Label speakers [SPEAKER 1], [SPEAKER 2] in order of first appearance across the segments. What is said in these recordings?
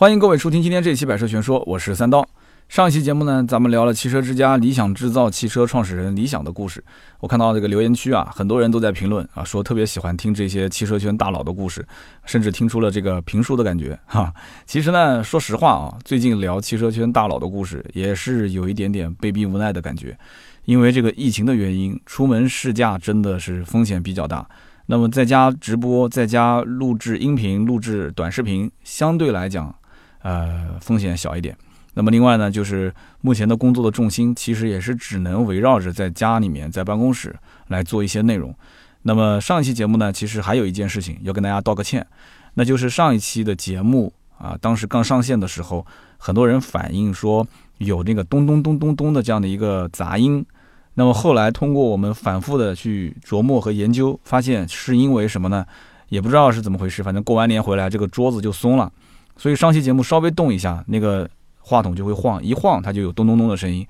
[SPEAKER 1] 欢迎各位收听今天这期《百车全说》，我是三刀。上一期节目呢，咱们聊了汽车之家理想制造汽车创始人理想的故事。我看到这个留言区啊，很多人都在评论啊，说特别喜欢听这些汽车圈大佬的故事，甚至听出了这个评书的感觉哈。其实呢，说实话啊，最近聊汽车圈大佬的故事，也是有一点点被逼无奈的感觉，因为这个疫情的原因，出门试驾真的是风险比较大。那么在家直播，在家录制音频、录制短视频，相对来讲。呃，风险小一点。那么另外呢，就是目前的工作的重心其实也是只能围绕着在家里面，在办公室来做一些内容。那么上一期节目呢，其实还有一件事情要跟大家道个歉，那就是上一期的节目啊，当时刚上线的时候，很多人反映说有那个咚咚咚咚咚的这样的一个杂音。那么后来通过我们反复的去琢磨和研究，发现是因为什么呢？也不知道是怎么回事，反正过完年回来，这个桌子就松了。所以上期节目稍微动一下，那个话筒就会晃，一晃它就有咚咚咚的声音。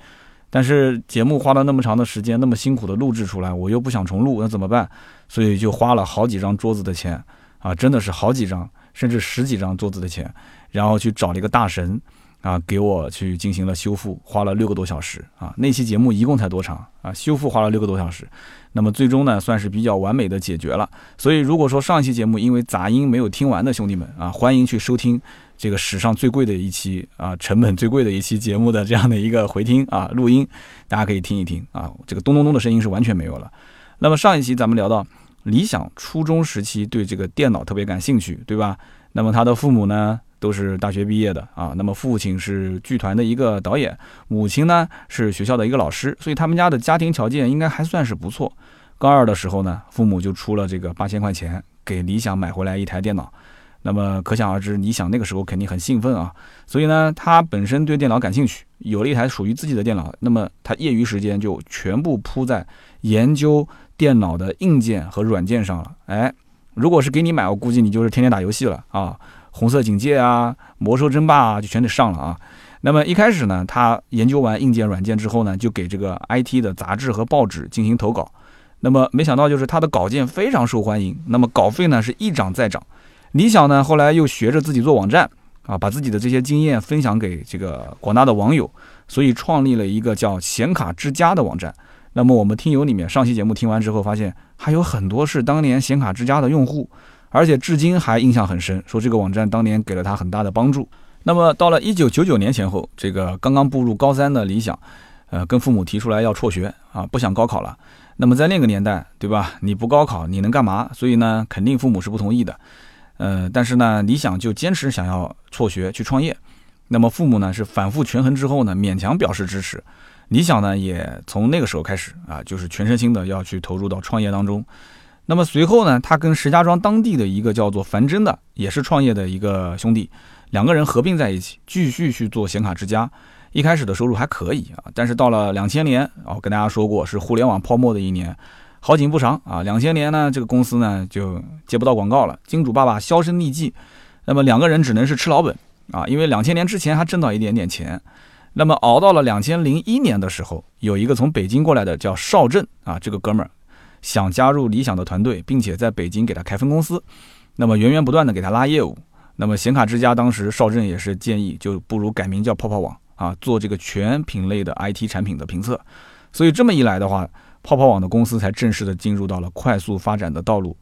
[SPEAKER 1] 但是节目花了那么长的时间，那么辛苦的录制出来，我又不想重录，那怎么办？所以就花了好几张桌子的钱啊，真的是好几张，甚至十几张桌子的钱，然后去找了一个大神。啊，给我去进行了修复，花了六个多小时啊。那期节目一共才多长啊？修复花了六个多小时，那么最终呢，算是比较完美的解决了。所以，如果说上一期节目因为杂音没有听完的兄弟们啊，欢迎去收听这个史上最贵的一期啊，成本最贵的一期节目的这样的一个回听啊，录音，大家可以听一听啊。这个咚咚咚的声音是完全没有了。那么上一期咱们聊到理想初中时期对这个电脑特别感兴趣，对吧？那么他的父母呢？都是大学毕业的啊，那么父亲是剧团的一个导演，母亲呢是学校的一个老师，所以他们家的家庭条件应该还算是不错。高二的时候呢，父母就出了这个八千块钱给理想买回来一台电脑，那么可想而知，你想那个时候肯定很兴奋啊。所以呢，他本身对电脑感兴趣，有了一台属于自己的电脑，那么他业余时间就全部扑在研究电脑的硬件和软件上了。哎，如果是给你买，我估计你就是天天打游戏了啊。红色警戒啊，魔兽争霸啊，就全得上了啊。那么一开始呢，他研究完硬件软件之后呢，就给这个 IT 的杂志和报纸进行投稿。那么没想到就是他的稿件非常受欢迎，那么稿费呢是一涨再涨。理想呢后来又学着自己做网站啊，把自己的这些经验分享给这个广大的网友，所以创立了一个叫显卡之家的网站。那么我们听友里面上期节目听完之后，发现还有很多是当年显卡之家的用户。而且至今还印象很深，说这个网站当年给了他很大的帮助。那么到了一九九九年前后，这个刚刚步入高三的理想，呃，跟父母提出来要辍学啊，不想高考了。那么在那个年代，对吧？你不高考你能干嘛？所以呢，肯定父母是不同意的。呃，但是呢，理想就坚持想要辍学去创业。那么父母呢是反复权衡之后呢，勉强表示支持。理想呢也从那个时候开始啊，就是全身心的要去投入到创业当中。那么随后呢，他跟石家庄当地的一个叫做樊真的，也是创业的一个兄弟，两个人合并在一起，继续去做显卡之家。一开始的收入还可以啊，但是到了两千年，我跟大家说过是互联网泡沫的一年，好景不长啊。两千年呢，这个公司呢就接不到广告了，金主爸爸销声匿迹，那么两个人只能是吃老本啊，因为两千年之前还挣到一点点钱。那么熬到了两千零一年的时候，有一个从北京过来的叫邵震啊，这个哥们儿。想加入理想的团队，并且在北京给他开分公司，那么源源不断的给他拉业务。那么显卡之家当时邵震也是建议，就不如改名叫泡泡网啊，做这个全品类的 IT 产品的评测。所以这么一来的话，泡泡网的公司才正式的进入到了快速发展的道路。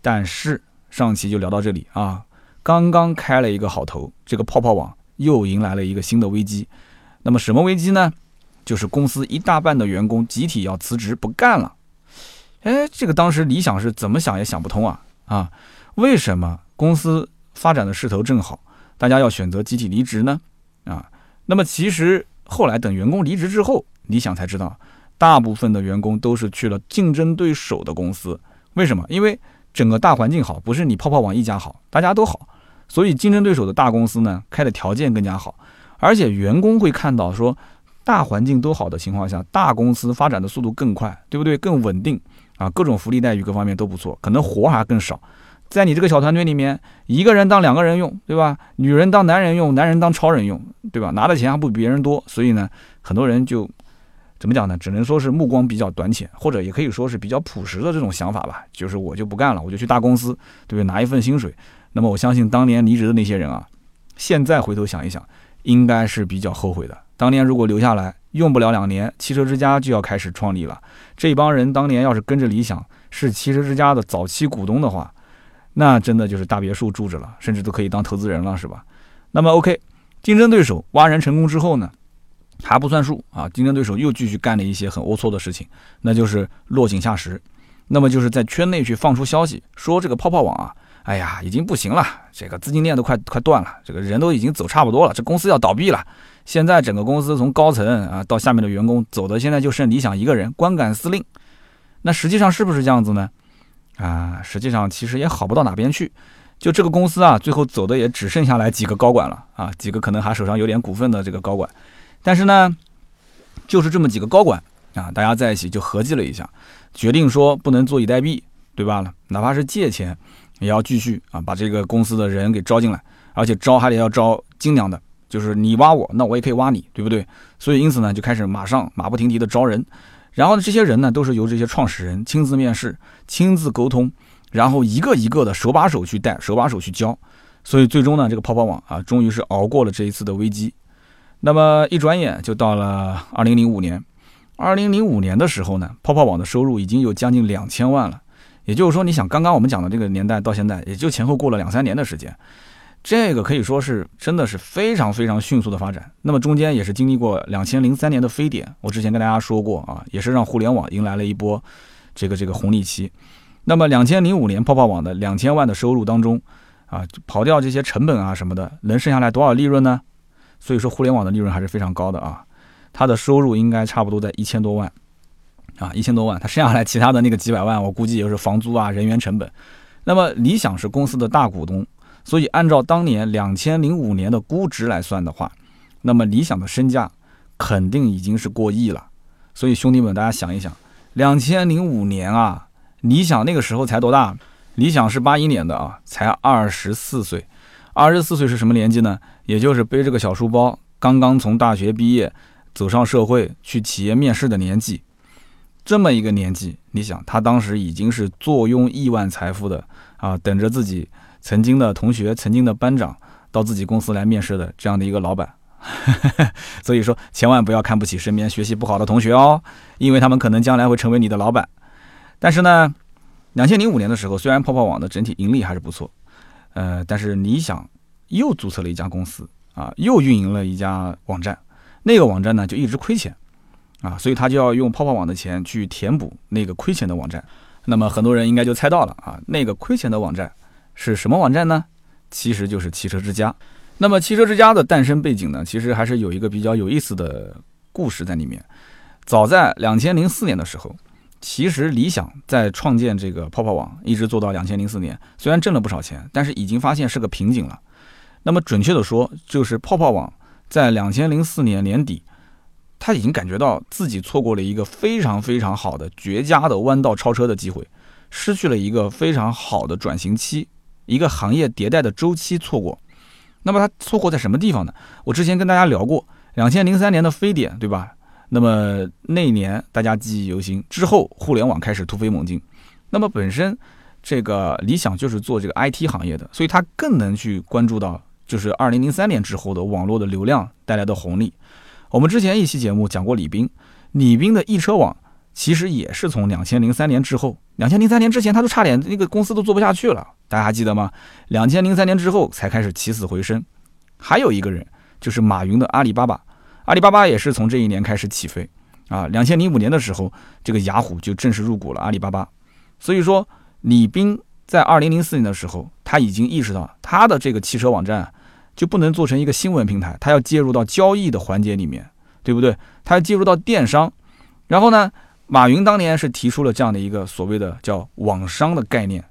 [SPEAKER 1] 但是上期就聊到这里啊，刚刚开了一个好头，这个泡泡网又迎来了一个新的危机。那么什么危机呢？就是公司一大半的员工集体要辞职不干了。哎，这个当时理想是怎么想也想不通啊啊！为什么公司发展的势头正好，大家要选择集体离职呢？啊，那么其实后来等员工离职之后，理想才知道，大部分的员工都是去了竞争对手的公司。为什么？因为整个大环境好，不是你泡泡网一家好，大家都好，所以竞争对手的大公司呢，开的条件更加好，而且员工会看到说，大环境都好的情况下，大公司发展的速度更快，对不对？更稳定。啊，各种福利待遇各方面都不错，可能活还更少。在你这个小团队里面，一个人当两个人用，对吧？女人当男人用，男人当超人用，对吧？拿的钱还不比别人多，所以呢，很多人就怎么讲呢？只能说是目光比较短浅，或者也可以说是比较朴实的这种想法吧。就是我就不干了，我就去大公司，对不对？拿一份薪水。那么我相信当年离职的那些人啊，现在回头想一想，应该是比较后悔的。当年如果留下来，用不了两年，汽车之家就要开始创立了。这帮人当年要是跟着理想，是汽车之家的早期股东的话，那真的就是大别墅住着了，甚至都可以当投资人了，是吧？那么 OK，竞争对手挖人成功之后呢，还不算数啊！竞争对手又继续干了一些很龌龊的事情，那就是落井下石。那么就是在圈内去放出消息，说这个泡泡网啊，哎呀，已经不行了，这个资金链都快快断了，这个人都已经走差不多了，这公司要倒闭了。现在整个公司从高层啊到下面的员工走的，现在就剩理想一个人，观感司令。那实际上是不是这样子呢？啊，实际上其实也好不到哪边去。就这个公司啊，最后走的也只剩下来几个高管了啊，几个可能还手上有点股份的这个高管。但是呢，就是这么几个高管啊，大家在一起就合计了一下。决定说不能坐以待毙，对吧？哪怕是借钱，也要继续啊，把这个公司的人给招进来，而且招还得要招精良的，就是你挖我，那我也可以挖你，对不对？所以因此呢，就开始马上马不停蹄的招人，然后呢，这些人呢都是由这些创始人亲自面试、亲自沟通，然后一个一个的手把手去带、手把手去教，所以最终呢，这个泡泡网啊，终于是熬过了这一次的危机。那么一转眼就到了二零零五年。二零零五年的时候呢，泡泡网的收入已经有将近两千万了。也就是说，你想刚刚我们讲的这个年代到现在，也就前后过了两三年的时间，这个可以说是真的是非常非常迅速的发展。那么中间也是经历过两千零三年的非典，我之前跟大家说过啊，也是让互联网迎来了一波这个这个红利期。那么两千零五年泡泡网的两千万的收入当中啊，刨掉这些成本啊什么的，能剩下来多少利润呢？所以说互联网的利润还是非常高的啊。他的收入应该差不多在一千多万，啊，一千多万，他剩下来其他的那个几百万，我估计也是房租啊、人员成本。那么理想是公司的大股东，所以按照当年两千零五年的估值来算的话，那么理想的身价肯定已经是过亿了。所以兄弟们，大家想一想，两千零五年啊，理想那个时候才多大？理想是八一年的啊，才二十四岁。二十四岁是什么年纪呢？也就是背着个小书包，刚刚从大学毕业。走上社会去企业面试的年纪，这么一个年纪，你想他当时已经是坐拥亿万财富的啊，等着自己曾经的同学、曾经的班长到自己公司来面试的这样的一个老板，所以说千万不要看不起身边学习不好的同学哦，因为他们可能将来会成为你的老板。但是呢，两千零五年的时候，虽然泡泡网的整体盈利还是不错，呃，但是理想又注册了一家公司啊，又运营了一家网站。那个网站呢就一直亏钱，啊，所以他就要用泡泡网的钱去填补那个亏钱的网站。那么很多人应该就猜到了啊，那个亏钱的网站是什么网站呢？其实就是汽车之家。那么汽车之家的诞生背景呢，其实还是有一个比较有意思的故事在里面。早在两千零四年的时候，其实理想在创建这个泡泡网，一直做到两千零四年，虽然挣了不少钱，但是已经发现是个瓶颈了。那么准确的说，就是泡泡网。在两千零四年年底，他已经感觉到自己错过了一个非常非常好的绝佳的弯道超车的机会，失去了一个非常好的转型期，一个行业迭代的周期错过。那么他错过在什么地方呢？我之前跟大家聊过，两千零三年的非典，对吧？那么那年大家记忆犹新。之后互联网开始突飞猛进，那么本身这个理想就是做这个 IT 行业的，所以他更能去关注到。就是二零零三年之后的网络的流量带来的红利。我们之前一期节目讲过李斌，李斌的易车网其实也是从两千零三年之后，两千零三年之前他都差点那个公司都做不下去了，大家还记得吗？两千零三年之后才开始起死回生。还有一个人就是马云的阿里巴巴，阿里巴巴也是从这一年开始起飞啊。两千零五年的时候，这个雅虎就正式入股了阿里巴巴。所以说，李斌在二零零四年的时候，他已经意识到他的这个汽车网站。就不能做成一个新闻平台，他要介入到交易的环节里面，对不对？他要介入到电商。然后呢，马云当年是提出了这样的一个所谓的叫网商的概念，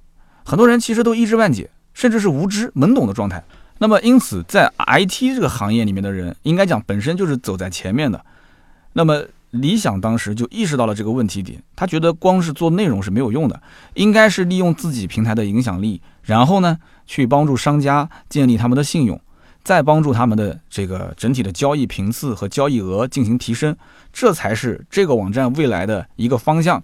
[SPEAKER 1] 很多人其实都一知半解，甚至是无知懵懂的状态。那么因此，在 IT 这个行业里面的人，应该讲本身就是走在前面的。那么理想当时就意识到了这个问题点，他觉得光是做内容是没有用的，应该是利用自己平台的影响力，然后呢，去帮助商家建立他们的信用。再帮助他们的这个整体的交易频次和交易额进行提升，这才是这个网站未来的一个方向。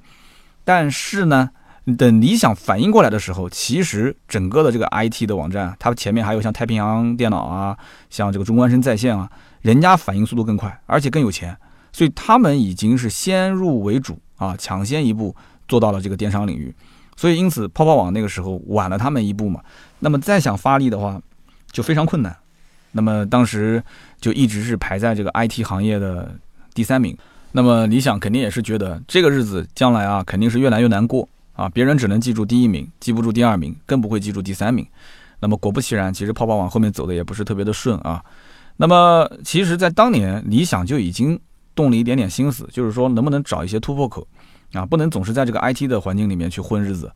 [SPEAKER 1] 但是呢，等理想反应过来的时候，其实整个的这个 IT 的网站，它前面还有像太平洋电脑啊，像这个中关村在线啊，人家反应速度更快，而且更有钱，所以他们已经是先入为主啊，抢先一步做到了这个电商领域。所以因此，泡泡网那个时候晚了他们一步嘛，那么再想发力的话，就非常困难。那么当时就一直是排在这个 IT 行业的第三名。那么理想肯定也是觉得这个日子将来啊，肯定是越来越难过。啊，别人只能记住第一名，记不住第二名，更不会记住第三名。那么果不其然，其实泡泡网后面走的也不是特别的顺啊。那么其实，在当年，理想就已经动了一点点心思，就是说能不能找一些突破口啊，不能总是在这个 IT 的环境里面去混日子。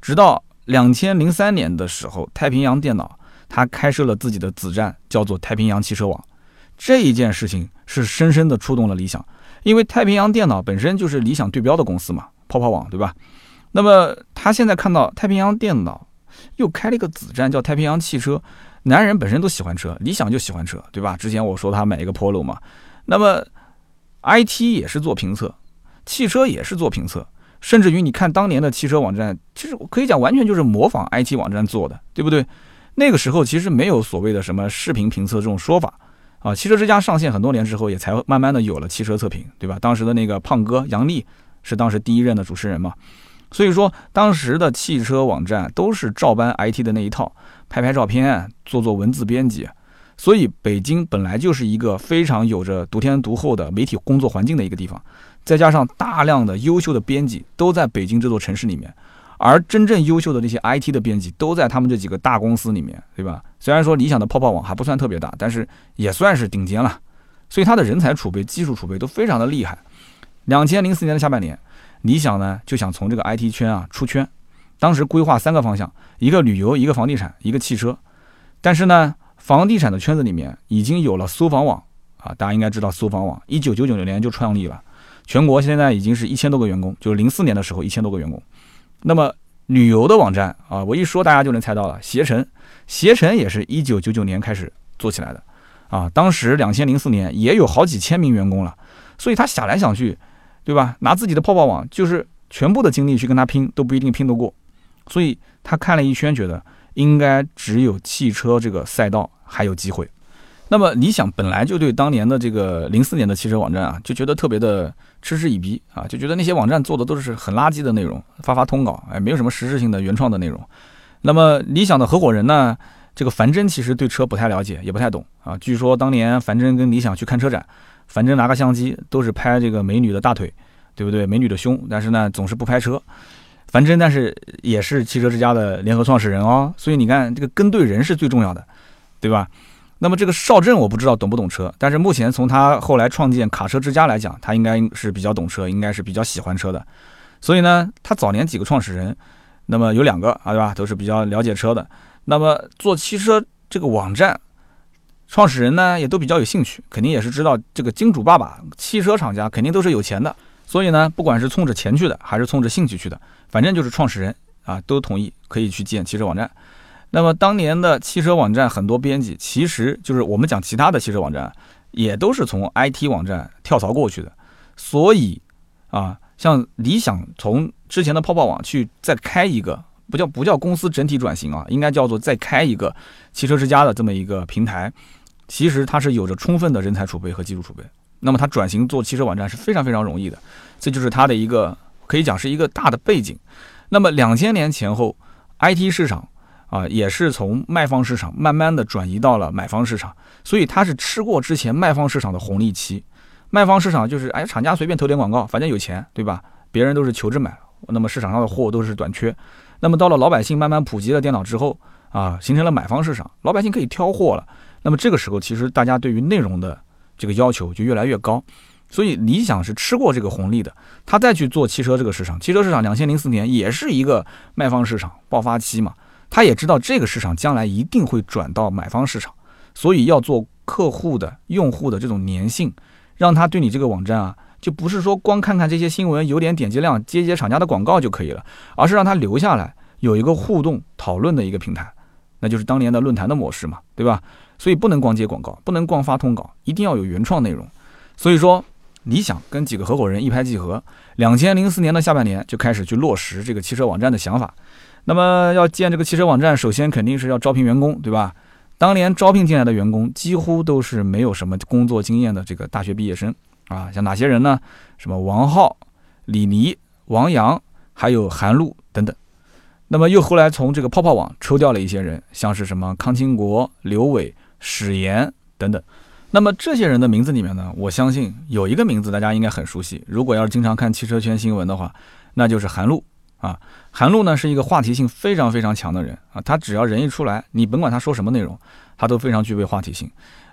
[SPEAKER 1] 直到两千零三年的时候，太平洋电脑它开设了自己的子站，叫做太平洋汽车网。这一件事情是深深的触动了理想，因为太平洋电脑本身就是理想对标的公司嘛，泡泡网对吧？那么他现在看到太平洋电脑又开了一个子站，叫太平洋汽车。男人本身都喜欢车，理想就喜欢车，对吧？之前我说他买一个 Polo 嘛。那么 IT 也是做评测，汽车也是做评测，甚至于你看当年的汽车网站，其实可以讲完全就是模仿 IT 网站做的，对不对？那个时候其实没有所谓的什么视频评测这种说法啊。汽车之家上线很多年之后，也才慢慢的有了汽车测评，对吧？当时的那个胖哥杨丽是当时第一任的主持人嘛。所以说，当时的汽车网站都是照搬 IT 的那一套，拍拍照片，做做文字编辑。所以，北京本来就是一个非常有着独天独厚的媒体工作环境的一个地方，再加上大量的优秀的编辑都在北京这座城市里面，而真正优秀的那些 IT 的编辑都在他们这几个大公司里面，对吧？虽然说理想的泡泡网还不算特别大，但是也算是顶尖了。所以，他的人才储备、技术储备都非常的厉害。两千零四年的下半年。理想呢就想从这个 IT 圈啊出圈，当时规划三个方向，一个旅游，一个房地产，一个汽车。但是呢，房地产的圈子里面已经有了搜房网啊，大家应该知道搜房网，一九九九年就创立了，全国现在已经是一千多个员工，就是零四年的时候一千多个员工。那么旅游的网站啊，我一说大家就能猜到了，携程，携程也是一九九九年开始做起来的啊，当时两千零四年也有好几千名员工了，所以他想来想去。对吧？拿自己的泡泡网，就是全部的精力去跟他拼，都不一定拼得过。所以他看了一圈，觉得应该只有汽车这个赛道还有机会。那么理想本来就对当年的这个零四年的汽车网站啊，就觉得特别的嗤之以鼻啊，就觉得那些网站做的都是很垃圾的内容，发发通稿，哎，没有什么实质性的原创的内容。那么理想的合伙人呢，这个樊真其实对车不太了解，也不太懂啊。据说当年樊真跟理想去看车展。反正拿个相机都是拍这个美女的大腿，对不对？美女的胸，但是呢总是不拍车。樊真，但是也是汽车之家的联合创始人哦，所以你看这个跟对人是最重要的，对吧？那么这个邵震我不知道懂不懂车，但是目前从他后来创建卡车之家来讲，他应该是比较懂车，应该是比较喜欢车的。所以呢，他早年几个创始人，那么有两个啊，对吧？都是比较了解车的。那么做汽车这个网站。创始人呢也都比较有兴趣，肯定也是知道这个金主爸爸，汽车厂家肯定都是有钱的，所以呢，不管是冲着钱去的，还是冲着兴趣去的，反正就是创始人啊都同意可以去建汽车网站。那么当年的汽车网站很多编辑，其实就是我们讲其他的汽车网站，也都是从 IT 网站跳槽过去的。所以啊，像理想从之前的泡泡网去再开一个，不叫不叫公司整体转型啊，应该叫做再开一个汽车之家的这么一个平台。其实它是有着充分的人才储备和技术储备，那么它转型做汽车网站是非常非常容易的，这就是它的一个可以讲是一个大的背景。那么两千年前后，IT 市场啊也是从卖方市场慢慢的转移到了买方市场，所以它是吃过之前卖方市场的红利期。卖方市场就是哎厂家随便投点广告，反正有钱，对吧？别人都是求着买，那么市场上的货都是短缺。那么到了老百姓慢慢普及了电脑之后啊，形成了买方市场，老百姓可以挑货了。那么这个时候，其实大家对于内容的这个要求就越来越高，所以理想是吃过这个红利的，他再去做汽车这个市场，汽车市场两千零四年也是一个卖方市场爆发期嘛，他也知道这个市场将来一定会转到买方市场，所以要做客户的用户的这种粘性，让他对你这个网站啊，就不是说光看看这些新闻有点点击量接接厂家的广告就可以了，而是让他留下来有一个互动讨论的一个平台，那就是当年的论坛的模式嘛，对吧？所以不能光接广告，不能光发通稿，一定要有原创内容。所以说，理想跟几个合伙人一拍即合，两千零四年的下半年就开始去落实这个汽车网站的想法。那么要建这个汽车网站，首先肯定是要招聘员工，对吧？当年招聘进来的员工几乎都是没有什么工作经验的这个大学毕业生啊，像哪些人呢？什么王浩、李黎、王阳，还有韩露等等。那么又后来从这个泡泡网抽调了一些人，像是什么康清国、刘伟、史炎等等。那么这些人的名字里面呢，我相信有一个名字大家应该很熟悉。如果要是经常看汽车圈新闻的话，那就是韩露啊。韩露呢是一个话题性非常非常强的人啊，他只要人一出来，你甭管他说什么内容，他都非常具备话题性。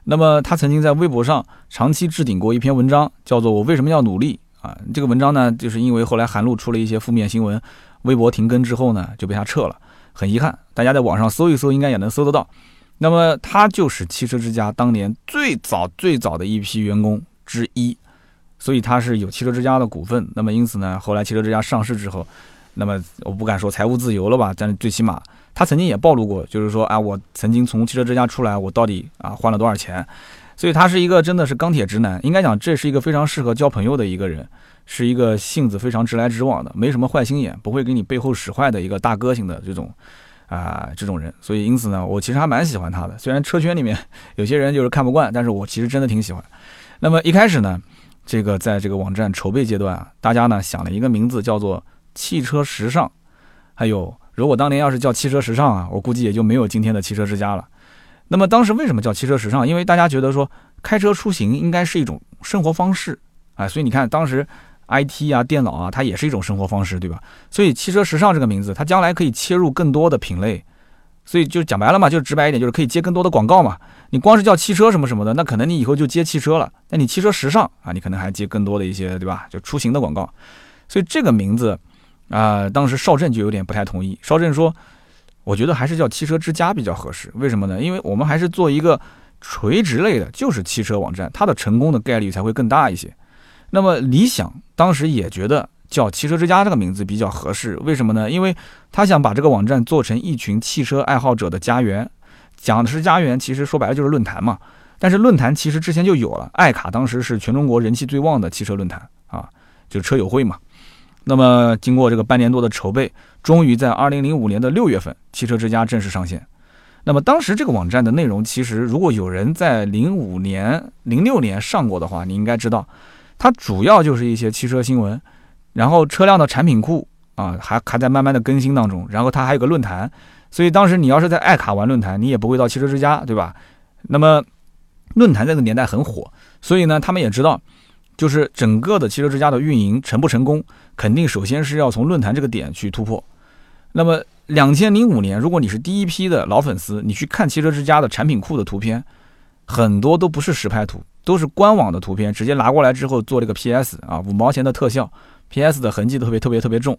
[SPEAKER 1] 那么他曾经在微博上长期置顶过一篇文章，叫做《我为什么要努力》啊。这个文章呢，就是因为后来韩露出了一些负面新闻，微博停更之后呢，就被他撤了，很遗憾。大家在网上搜一搜，应该也能搜得到。那么他就是汽车之家当年最早最早的一批员工之一，所以他是有汽车之家的股份。那么因此呢，后来汽车之家上市之后，那么我不敢说财务自由了吧，但是最起码他曾经也暴露过，就是说啊，我曾经从汽车之家出来，我到底啊换了多少钱？所以他是一个真的是钢铁直男，应该讲这是一个非常适合交朋友的一个人，是一个性子非常直来直往的，没什么坏心眼，不会给你背后使坏的一个大哥型的这种。啊，这种人，所以因此呢，我其实还蛮喜欢他的。虽然车圈里面有些人就是看不惯，但是我其实真的挺喜欢。那么一开始呢，这个在这个网站筹备阶段啊，大家呢想了一个名字叫做“汽车时尚”。还有，如果当年要是叫“汽车时尚”啊，我估计也就没有今天的汽车之家了。那么当时为什么叫“汽车时尚”？因为大家觉得说开车出行应该是一种生活方式啊，所以你看当时。I T 啊，电脑啊，它也是一种生活方式，对吧？所以汽车时尚这个名字，它将来可以切入更多的品类，所以就讲白了嘛，就直白一点，就是可以接更多的广告嘛。你光是叫汽车什么什么的，那可能你以后就接汽车了。那你汽车时尚啊，你可能还接更多的一些，对吧？就出行的广告。所以这个名字啊，当时邵震就有点不太同意。邵震说：“我觉得还是叫汽车之家比较合适。为什么呢？因为我们还是做一个垂直类的，就是汽车网站，它的成功的概率才会更大一些。”那么理想当时也觉得叫“汽车之家”这个名字比较合适，为什么呢？因为他想把这个网站做成一群汽车爱好者的家园，讲的是家园，其实说白了就是论坛嘛。但是论坛其实之前就有了，爱卡当时是全中国人气最旺的汽车论坛啊，就车友会嘛。那么经过这个半年多的筹备，终于在二零零五年的六月份，汽车之家正式上线。那么当时这个网站的内容，其实如果有人在零五年、零六年上过的话，你应该知道。它主要就是一些汽车新闻，然后车辆的产品库啊，还还在慢慢的更新当中。然后它还有个论坛，所以当时你要是在爱卡玩论坛，你也不会到汽车之家，对吧？那么论坛这个年代很火，所以呢，他们也知道，就是整个的汽车之家的运营成不成功，肯定首先是要从论坛这个点去突破。那么两千零五年，如果你是第一批的老粉丝，你去看汽车之家的产品库的图片，很多都不是实拍图。都是官网的图片，直接拿过来之后做了个 PS 啊，五毛钱的特效，PS 的痕迹特别特别特别重。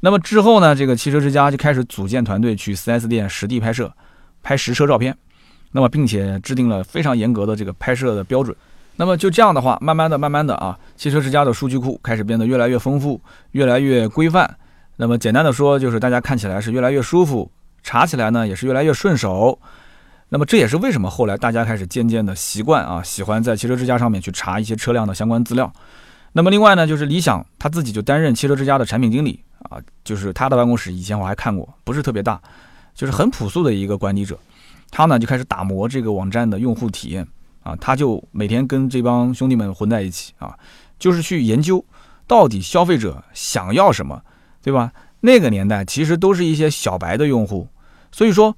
[SPEAKER 1] 那么之后呢，这个汽车之家就开始组建团队去 4S 店实地拍摄，拍实车照片。那么并且制定了非常严格的这个拍摄的标准。那么就这样的话，慢慢的、慢慢的啊，汽车之家的数据库开始变得越来越丰富，越来越规范。那么简单的说，就是大家看起来是越来越舒服，查起来呢也是越来越顺手。那么这也是为什么后来大家开始渐渐的习惯啊，喜欢在汽车之家上面去查一些车辆的相关资料。那么另外呢，就是理想他自己就担任汽车之家的产品经理啊，就是他的办公室以前我还看过，不是特别大，就是很朴素的一个管理者。他呢就开始打磨这个网站的用户体验啊，他就每天跟这帮兄弟们混在一起啊，就是去研究到底消费者想要什么，对吧？那个年代其实都是一些小白的用户，所以说。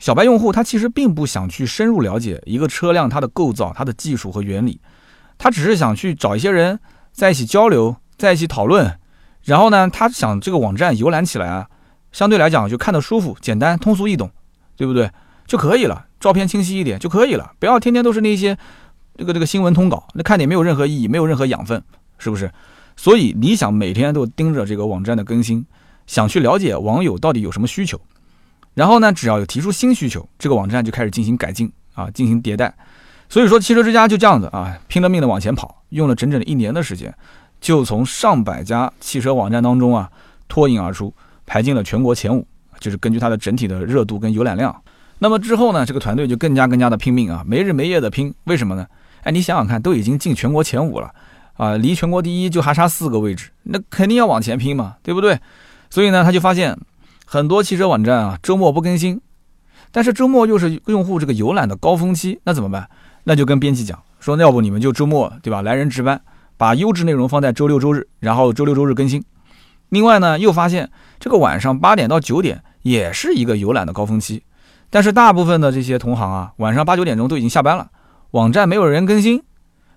[SPEAKER 1] 小白用户他其实并不想去深入了解一个车辆它的构造、它的技术和原理，他只是想去找一些人在一起交流，在一起讨论。然后呢，他想这个网站游览起来啊，相对来讲就看得舒服、简单、通俗易懂，对不对？就可以了，照片清晰一点就可以了，不要天天都是那些这个这个新闻通稿，那看点没有任何意义，没有任何养分，是不是？所以理想每天都盯着这个网站的更新，想去了解网友到底有什么需求。然后呢，只要有提出新需求，这个网站就开始进行改进啊，进行迭代。所以说，汽车之家就这样子啊，拼了命的往前跑，用了整整一年的时间，就从上百家汽车网站当中啊脱颖而出，排进了全国前五。就是根据它的整体的热度跟浏览量。那么之后呢，这个团队就更加更加的拼命啊，没日没夜的拼。为什么呢？哎，你想想看，都已经进全国前五了啊，离全国第一就还差四个位置，那肯定要往前拼嘛，对不对？所以呢，他就发现很多汽车网站啊，周末不更新，但是周末又是用户这个游览的高峰期，那怎么办？那就跟编辑讲说，要不你们就周末对吧，来人值班，把优质内容放在周六周日，然后周六周日更新。另外呢，又发现这个晚上八点到九点也是一个游览的高峰期，但是大部分的这些同行啊，晚上八九点钟都已经下班了，网站没有人更新。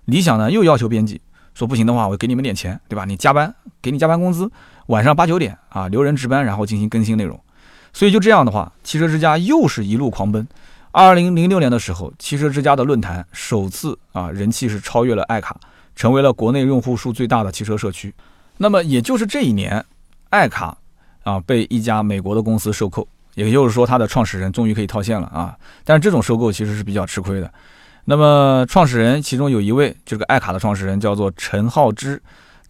[SPEAKER 1] 理想呢又要求编辑说不行的话，我给你们点钱，对吧？你加班给你加班工资，晚上八九点啊留人值班，然后进行更新内容。所以就这样的话，汽车之家又是一路狂奔。二零零六年的时候，汽车之家的论坛首次啊人气是超越了爱卡，成为了国内用户数最大的汽车社区。那么也就是这一年，爱卡啊被一家美国的公司收购，也就是说它的创始人终于可以套现了啊。但是这种收购其实是比较吃亏的。那么创始人其中有一位，这个爱卡的创始人叫做陈浩之，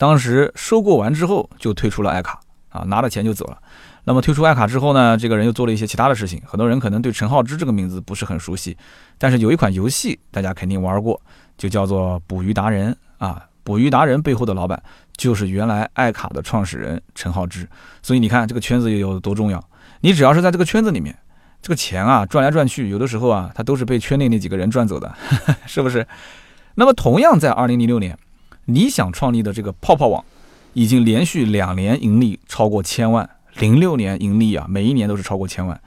[SPEAKER 1] 当时收购完之后就退出了爱卡啊，拿了钱就走了。那么退出爱卡之后呢，这个人又做了一些其他的事情。很多人可能对陈浩之这个名字不是很熟悉，但是有一款游戏大家肯定玩过，就叫做捕鱼达人啊。捕鱼达人背后的老板就是原来爱卡的创始人陈浩之。所以你看这个圈子有多重要，你只要是在这个圈子里面。这个钱啊，转来转去，有的时候啊，它都是被圈内那几个人赚走的，是不是？那么，同样在二零零六年，理想创立的这个泡泡网，已经连续两年盈利超过千万。零六年盈利啊，每一年都是超过千万。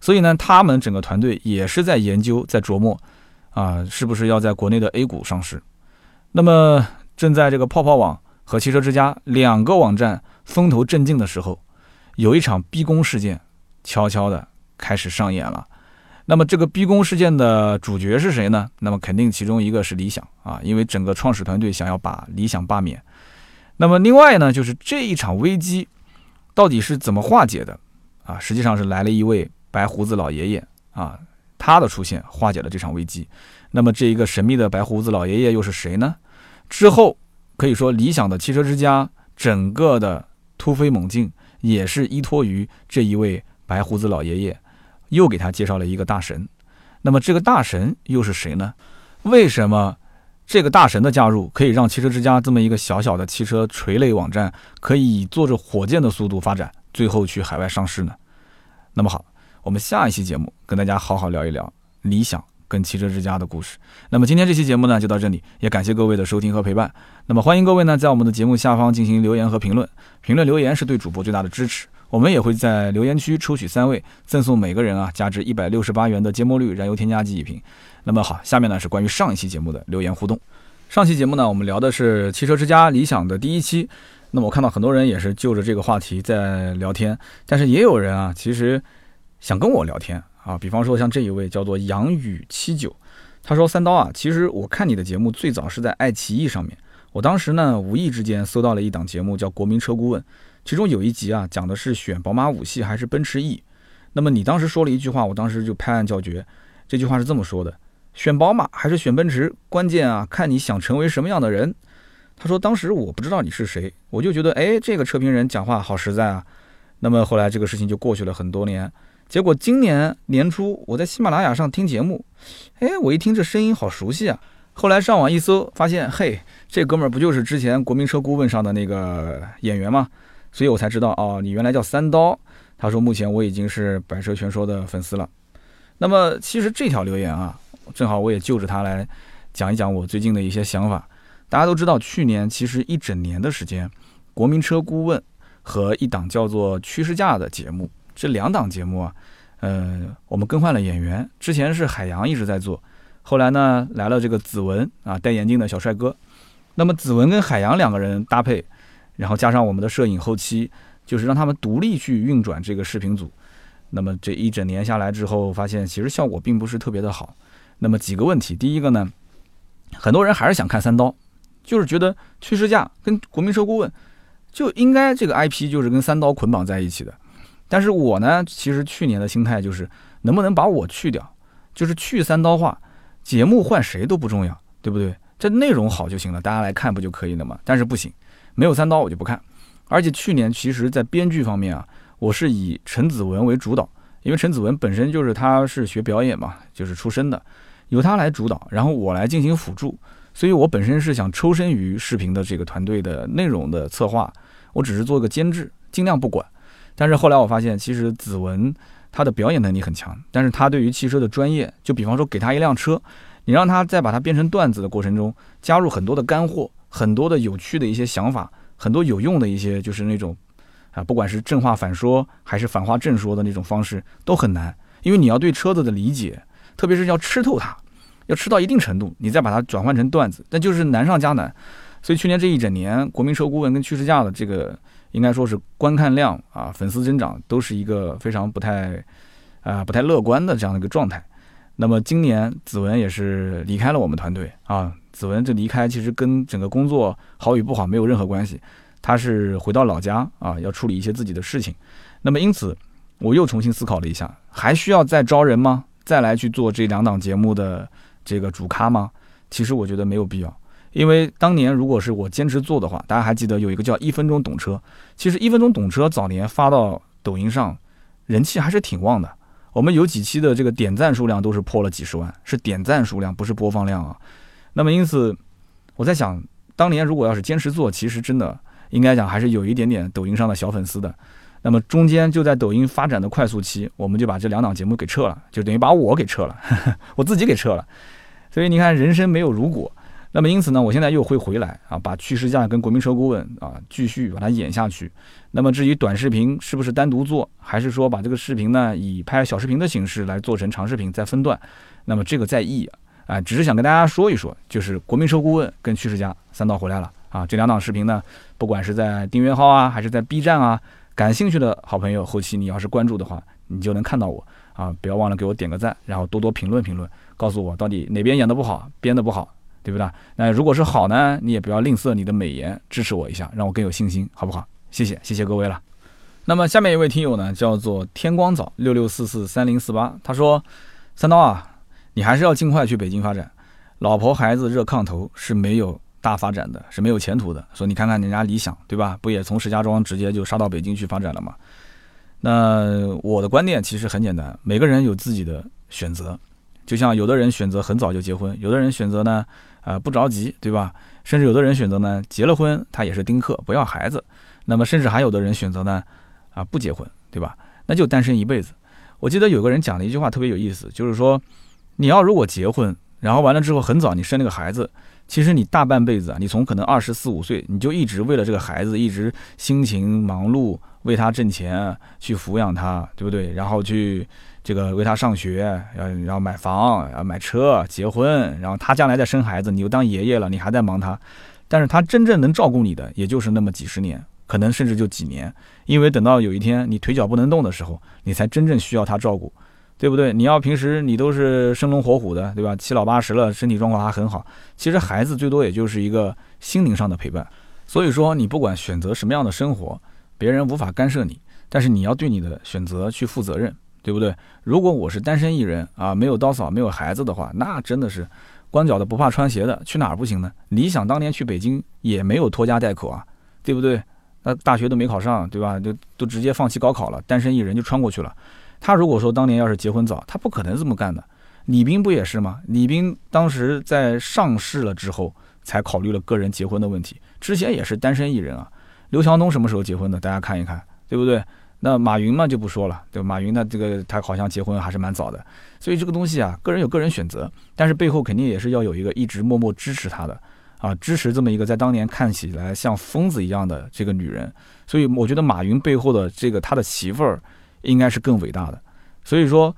[SPEAKER 1] 所以呢，他们整个团队也是在研究，在琢磨，啊，是不是要在国内的 A 股上市？那么，正在这个泡泡网和汽车之家两个网站风头正劲的时候，有一场逼宫事件，悄悄的。开始上演了，那么这个逼宫事件的主角是谁呢？那么肯定其中一个是理想啊，因为整个创始团队想要把理想罢免。那么另外呢，就是这一场危机到底是怎么化解的啊？实际上是来了一位白胡子老爷爷啊，他的出现化解了这场危机。那么这一个神秘的白胡子老爷爷又是谁呢？之后可以说理想的汽车之家整个的突飞猛进也是依托于这一位白胡子老爷爷。又给他介绍了一个大神，那么这个大神又是谁呢？为什么这个大神的加入可以让汽车之家这么一个小小的汽车垂类网站可以坐着火箭的速度发展，最后去海外上市呢？那么好，我们下一期节目跟大家好好聊一聊理想跟汽车之家的故事。那么今天这期节目呢就到这里，也感谢各位的收听和陪伴。那么欢迎各位呢在我们的节目下方进行留言和评论，评论留言是对主播最大的支持。我们也会在留言区抽取三位，赠送每个人啊价值一百六十八元的芥末绿燃油添加剂一瓶。那么好，下面呢是关于上一期节目的留言互动。上期节目呢，我们聊的是汽车之家理想的第一期。那么我看到很多人也是就着这个话题在聊天，但是也有人啊，其实想跟我聊天啊。比方说像这一位叫做杨宇七九，他说三刀啊，其实我看你的节目最早是在爱奇艺上面，我当时呢无意之间搜到了一档节目叫《国民车顾问》。其中有一集啊，讲的是选宝马五系还是奔驰 E。那么你当时说了一句话，我当时就拍案叫绝。这句话是这么说的：选宝马还是选奔驰，关键啊看你想成为什么样的人。他说当时我不知道你是谁，我就觉得哎这个车评人讲话好实在啊。那么后来这个事情就过去了很多年，结果今年年初我在喜马拉雅上听节目，哎我一听这声音好熟悉啊。后来上网一搜，发现嘿这哥们儿不就是之前国民车顾问上的那个演员吗？所以我才知道哦，你原来叫三刀。他说目前我已经是百车全说的粉丝了。那么其实这条留言啊，正好我也就着它来讲一讲我最近的一些想法。大家都知道，去年其实一整年的时间，国民车顾问和一档叫做趋势价的节目，这两档节目啊，呃，我们更换了演员。之前是海洋一直在做，后来呢来了这个子文啊，戴眼镜的小帅哥。那么子文跟海洋两个人搭配。然后加上我们的摄影后期，就是让他们独立去运转这个视频组。那么这一整年下来之后，发现其实效果并不是特别的好。那么几个问题，第一个呢，很多人还是想看三刀，就是觉得趋势价跟国民车顾问就应该这个 IP 就是跟三刀捆绑在一起的。但是我呢，其实去年的心态就是能不能把我去掉，就是去三刀化，节目换谁都不重要，对不对？这内容好就行了，大家来看不就可以了吗？但是不行。没有三刀我就不看，而且去年其实，在编剧方面啊，我是以陈子文为主导，因为陈子文本身就是他是学表演嘛，就是出身的，由他来主导，然后我来进行辅助，所以我本身是想抽身于视频的这个团队的内容的策划，我只是做个监制，尽量不管。但是后来我发现，其实子文他的表演能力很强，但是他对于汽车的专业，就比方说给他一辆车，你让他再把它变成段子的过程中，加入很多的干货，很多的有趣的一些想法，很多有用的一些就是那种啊，不管是正话反说还是反话正说的那种方式，都很难，因为你要对车子的理解，特别是要吃透它。要吃到一定程度，你再把它转换成段子，那就是难上加难。所以去年这一整年，国民车顾问跟趋势价的这个，应该说是观看量啊、粉丝增长都是一个非常不太啊、不太乐观的这样的一个状态。那么今年子文也是离开了我们团队啊，子文这离开其实跟整个工作好与不好没有任何关系，他是回到老家啊，要处理一些自己的事情。那么因此，我又重新思考了一下，还需要再招人吗？再来去做这两档节目的？这个主咖吗？其实我觉得没有必要，因为当年如果是我坚持做的话，大家还记得有一个叫一分钟懂车。其实一分钟懂车早年发到抖音上，人气还是挺旺的。我们有几期的这个点赞数量都是破了几十万，是点赞数量，不是播放量啊。那么因此，我在想，当年如果要是坚持做，其实真的应该讲还是有一点点抖音上的小粉丝的。那么中间就在抖音发展的快速期，我们就把这两档节目给撤了，就等于把我给撤了，我自己给撤了。所以你看，人生没有如果。那么因此呢，我现在又会回来啊，把趋势价跟国民车顾问啊继续把它演下去。那么至于短视频是不是单独做，还是说把这个视频呢以拍小视频的形式来做成长视频再分段，那么这个在意啊，只是想跟大家说一说，就是国民车顾问跟趋势家三刀回来了啊。这两档视频呢，不管是在订阅号啊，还是在 B 站啊，感兴趣的好朋友，后期你要是关注的话，你就能看到我啊。不要忘了给我点个赞，然后多多评论评论。告诉我到底哪边演的不好，编的不好，对不对？那如果是好呢，你也不要吝啬你的美颜，支持我一下，让我更有信心，好不好？谢谢，谢谢各位了。那么下面一位听友呢，叫做天光早六六四四三零四八，他说：“三刀啊，你还是要尽快去北京发展，老婆孩子热炕头是没有大发展的，是没有前途的。所以你看看人家理想，对吧？不也从石家庄直接就杀到北京去发展了吗？那我的观点其实很简单，每个人有自己的选择。”就像有的人选择很早就结婚，有的人选择呢，呃不着急，对吧？甚至有的人选择呢，结了婚他也是丁克，不要孩子。那么甚至还有的人选择呢，啊不结婚，对吧？那就单身一辈子。我记得有个人讲了一句话特别有意思，就是说，你要如果结婚，然后完了之后很早你生了个孩子，其实你大半辈子啊，你从可能二十四五岁你就一直为了这个孩子一直辛勤忙碌，为他挣钱去抚养他，对不对？然后去。这个为他上学，要然后买房，要买车，结婚，然后他将来再生孩子，你又当爷爷了，你还在忙他，但是他真正能照顾你的，也就是那么几十年，可能甚至就几年，因为等到有一天你腿脚不能动的时候，你才真正需要他照顾，对不对？你要平时你都是生龙活虎的，对吧？七老八十了，身体状况还很好，其实孩子最多也就是一个心灵上的陪伴。所以说，你不管选择什么样的生活，别人无法干涉你，但是你要对你的选择去负责任。对不对？如果我是单身一人啊，没有刀嫂，没有孩子的话，那真的是光脚的不怕穿鞋的，去哪儿不行呢？理想当年去北京也没有拖家带口啊，对不对？那大学都没考上，对吧？就都直接放弃高考了，单身一人就穿过去了。他如果说当年要是结婚早，他不可能这么干的。李斌不也是吗？李斌当时在上市了之后，才考虑了个人结婚的问题，之前也是单身一人啊。刘强东什么时候结婚的？大家看一看，对不对？那马云嘛就不说了，对？马云呢，这个他好像结婚还是蛮早的，所以这个东西啊，个人有个人选择，但是背后肯定也是要有一个一直默默支持他的啊，支持这么一个在当年看起来像疯子一样的这个女人。所以我觉得马云背后的这个他的媳妇儿应该是更伟大的。所以说，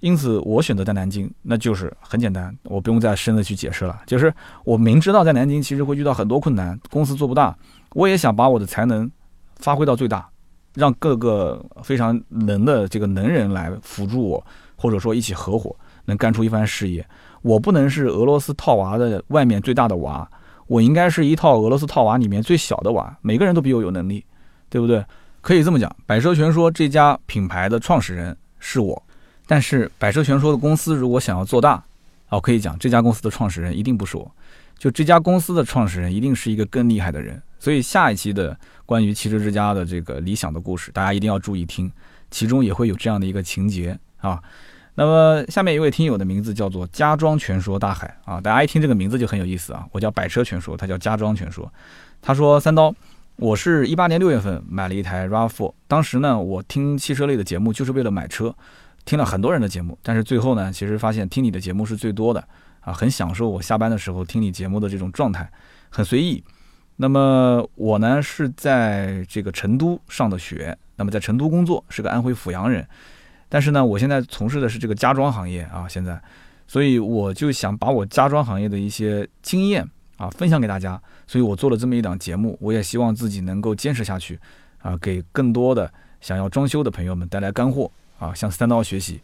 [SPEAKER 1] 因此我选择在南京，那就是很简单，我不用再深的去解释了，就是我明知道在南京其实会遇到很多困难，公司做不大，我也想把我的才能发挥到最大。让各个非常能的这个能人来辅助我，或者说一起合伙，能干出一番事业。我不能是俄罗斯套娃的外面最大的娃，我应该是一套俄罗斯套娃里面最小的娃。每个人都比我有能力，对不对？可以这么讲，百车全说这家品牌的创始人是我，但是百车全说的公司如果想要做大，哦，可以讲这家公司的创始人一定不是我，就这家公司的创始人一定是一个更厉害的人。所以下一期的关于汽车之家的这个理想的故事，大家一定要注意听，其中也会有这样的一个情节啊。那么下面一位听友的名字叫做家装全说大海啊，大家一听这个名字就很有意思啊。我叫百车全说，他叫家装全说。他说三刀，我是一八年六月份买了一台 RAV4，当时呢我听汽车类的节目就是为了买车，听了很多人的节目，但是最后呢其实发现听你的节目是最多的啊，很享受我下班的时候听你节目的这种状态，很随意。那么我呢是在这个成都上的学，那么在成都工作，是个安徽阜阳人。但是呢，我现在从事的是这个家装行业啊，现在，所以我就想把我家装行业的一些经验啊分享给大家，所以我做了这么一档节目，我也希望自己能够坚持下去啊，给更多的想要装修的朋友们带来干货啊，向三刀学习。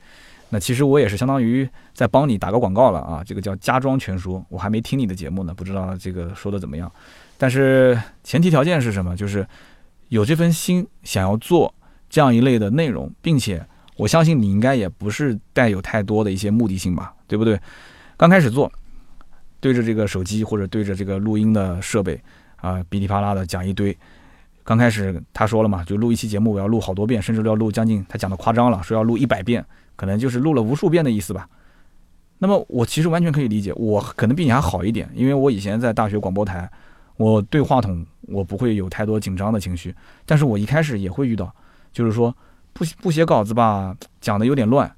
[SPEAKER 1] 那其实我也是相当于在帮你打个广告了啊，这个叫家装全说，我还没听你的节目呢，不知道这个说的怎么样。但是前提条件是什么？就是有这份心，想要做这样一类的内容，并且。我相信你应该也不是带有太多的一些目的性吧，对不对？刚开始做，对着这个手机或者对着这个录音的设备啊，噼里啪啦的讲一堆。刚开始他说了嘛，就录一期节目，我要录好多遍，甚至要录将近，他讲的夸张了，说要录一百遍，可能就是录了无数遍的意思吧。那么我其实完全可以理解，我可能比你还好一点，因为我以前在大学广播台，我对话筒我不会有太多紧张的情绪，但是我一开始也会遇到，就是说。不不写稿子吧，讲的有点乱；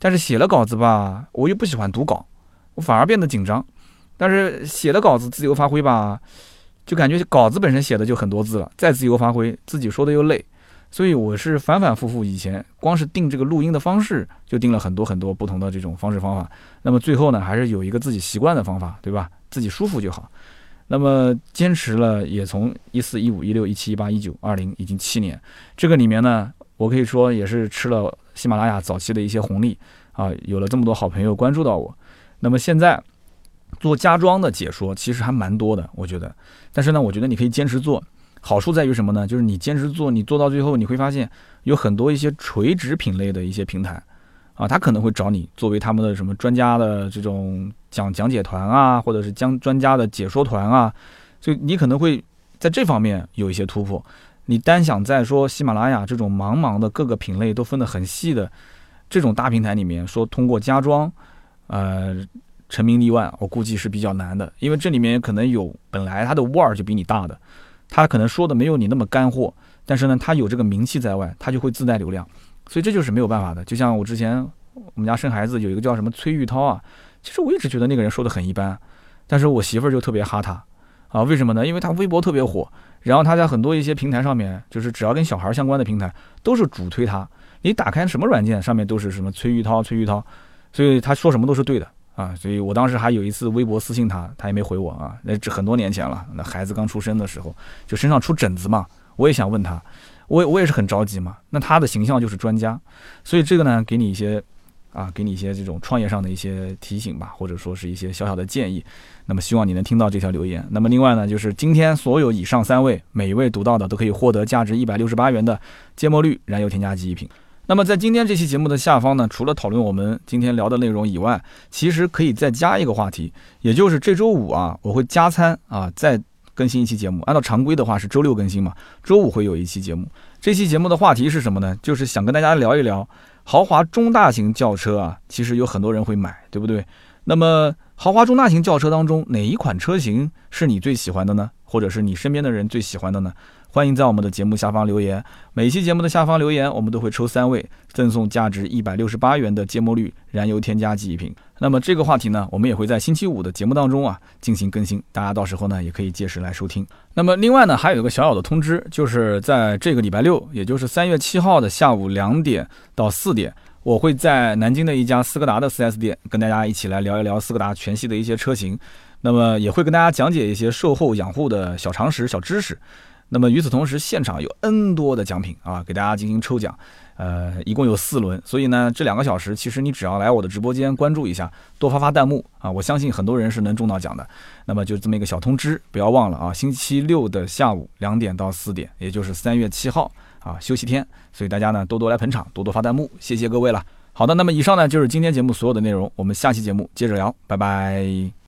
[SPEAKER 1] 但是写了稿子吧，我又不喜欢读稿，我反而变得紧张。但是写的稿子自由发挥吧，就感觉稿子本身写的就很多字了，再自由发挥，自己说的又累。所以我是反反复复，以前光是定这个录音的方式，就定了很多很多不同的这种方式方法。那么最后呢，还是有一个自己习惯的方法，对吧？自己舒服就好。那么坚持了也从一四一五一六一七一八一九二零已经七年，这个里面呢。我可以说也是吃了喜马拉雅早期的一些红利啊，有了这么多好朋友关注到我。那么现在做家装的解说其实还蛮多的，我觉得。但是呢，我觉得你可以坚持做，好处在于什么呢？就是你坚持做，你做到最后，你会发现有很多一些垂直品类的一些平台啊，他可能会找你作为他们的什么专家的这种讲讲解团啊，或者是将专家的解说团啊，所以你可能会在这方面有一些突破。你单想在说喜马拉雅这种茫茫的各个品类都分得很细的这种大平台里面，说通过家装，呃，成名立万，我估计是比较难的，因为这里面可能有本来它的腕儿就比你大的，他可能说的没有你那么干货，但是呢，他有这个名气在外，他就会自带流量，所以这就是没有办法的。就像我之前我们家生孩子有一个叫什么崔玉涛啊，其实我一直觉得那个人说的很一般，但是我媳妇儿就特别哈他。啊，为什么呢？因为他微博特别火，然后他在很多一些平台上面，就是只要跟小孩相关的平台，都是主推他。你打开什么软件，上面都是什么崔玉涛、崔玉涛，所以他说什么都是对的啊。所以我当时还有一次微博私信他，他也没回我啊。那这很多年前了，那孩子刚出生的时候，就身上出疹子嘛，我也想问他，我我也是很着急嘛。那他的形象就是专家，所以这个呢，给你一些。啊，给你一些这种创业上的一些提醒吧，或者说是一些小小的建议。那么希望你能听到这条留言。那么另外呢，就是今天所有以上三位，每一位读到的都可以获得价值一百六十八元的芥末绿燃油添加剂一瓶。那么在今天这期节目的下方呢，除了讨论我们今天聊的内容以外，其实可以再加一个话题，也就是这周五啊，我会加餐啊，再更新一期节目。按照常规的话是周六更新嘛，周五会有一期节目。这期节目的话题是什么呢？就是想跟大家聊一聊。豪华中大型轿车啊，其实有很多人会买，对不对？那么豪华中大型轿车当中，哪一款车型是你最喜欢的呢？或者是你身边的人最喜欢的呢？欢迎在我们的节目下方留言。每期节目的下方留言，我们都会抽三位，赠送价值一百六十八元的芥末绿燃油添加剂一瓶。那么这个话题呢，我们也会在星期五的节目当中啊进行更新，大家到时候呢也可以届时来收听。那么另外呢，还有一个小小的通知，就是在这个礼拜六，也就是三月七号的下午两点到四点，我会在南京的一家斯柯达的 4S 店跟大家一起来聊一聊斯柯达全系的一些车型，那么也会跟大家讲解一些售后养护的小常识、小知识。那么与此同时，现场有 N 多的奖品啊，给大家进行抽奖，呃，一共有四轮，所以呢，这两个小时其实你只要来我的直播间关注一下，多发发弹幕啊，我相信很多人是能中到奖的。那么就这么一个小通知，不要忘了啊，星期六的下午两点到四点，也就是三月七号啊，休息天，所以大家呢多多来捧场，多多发弹幕，谢谢各位了。好的，那么以上呢就是今天节目所有的内容，我们下期节目接着聊，拜拜。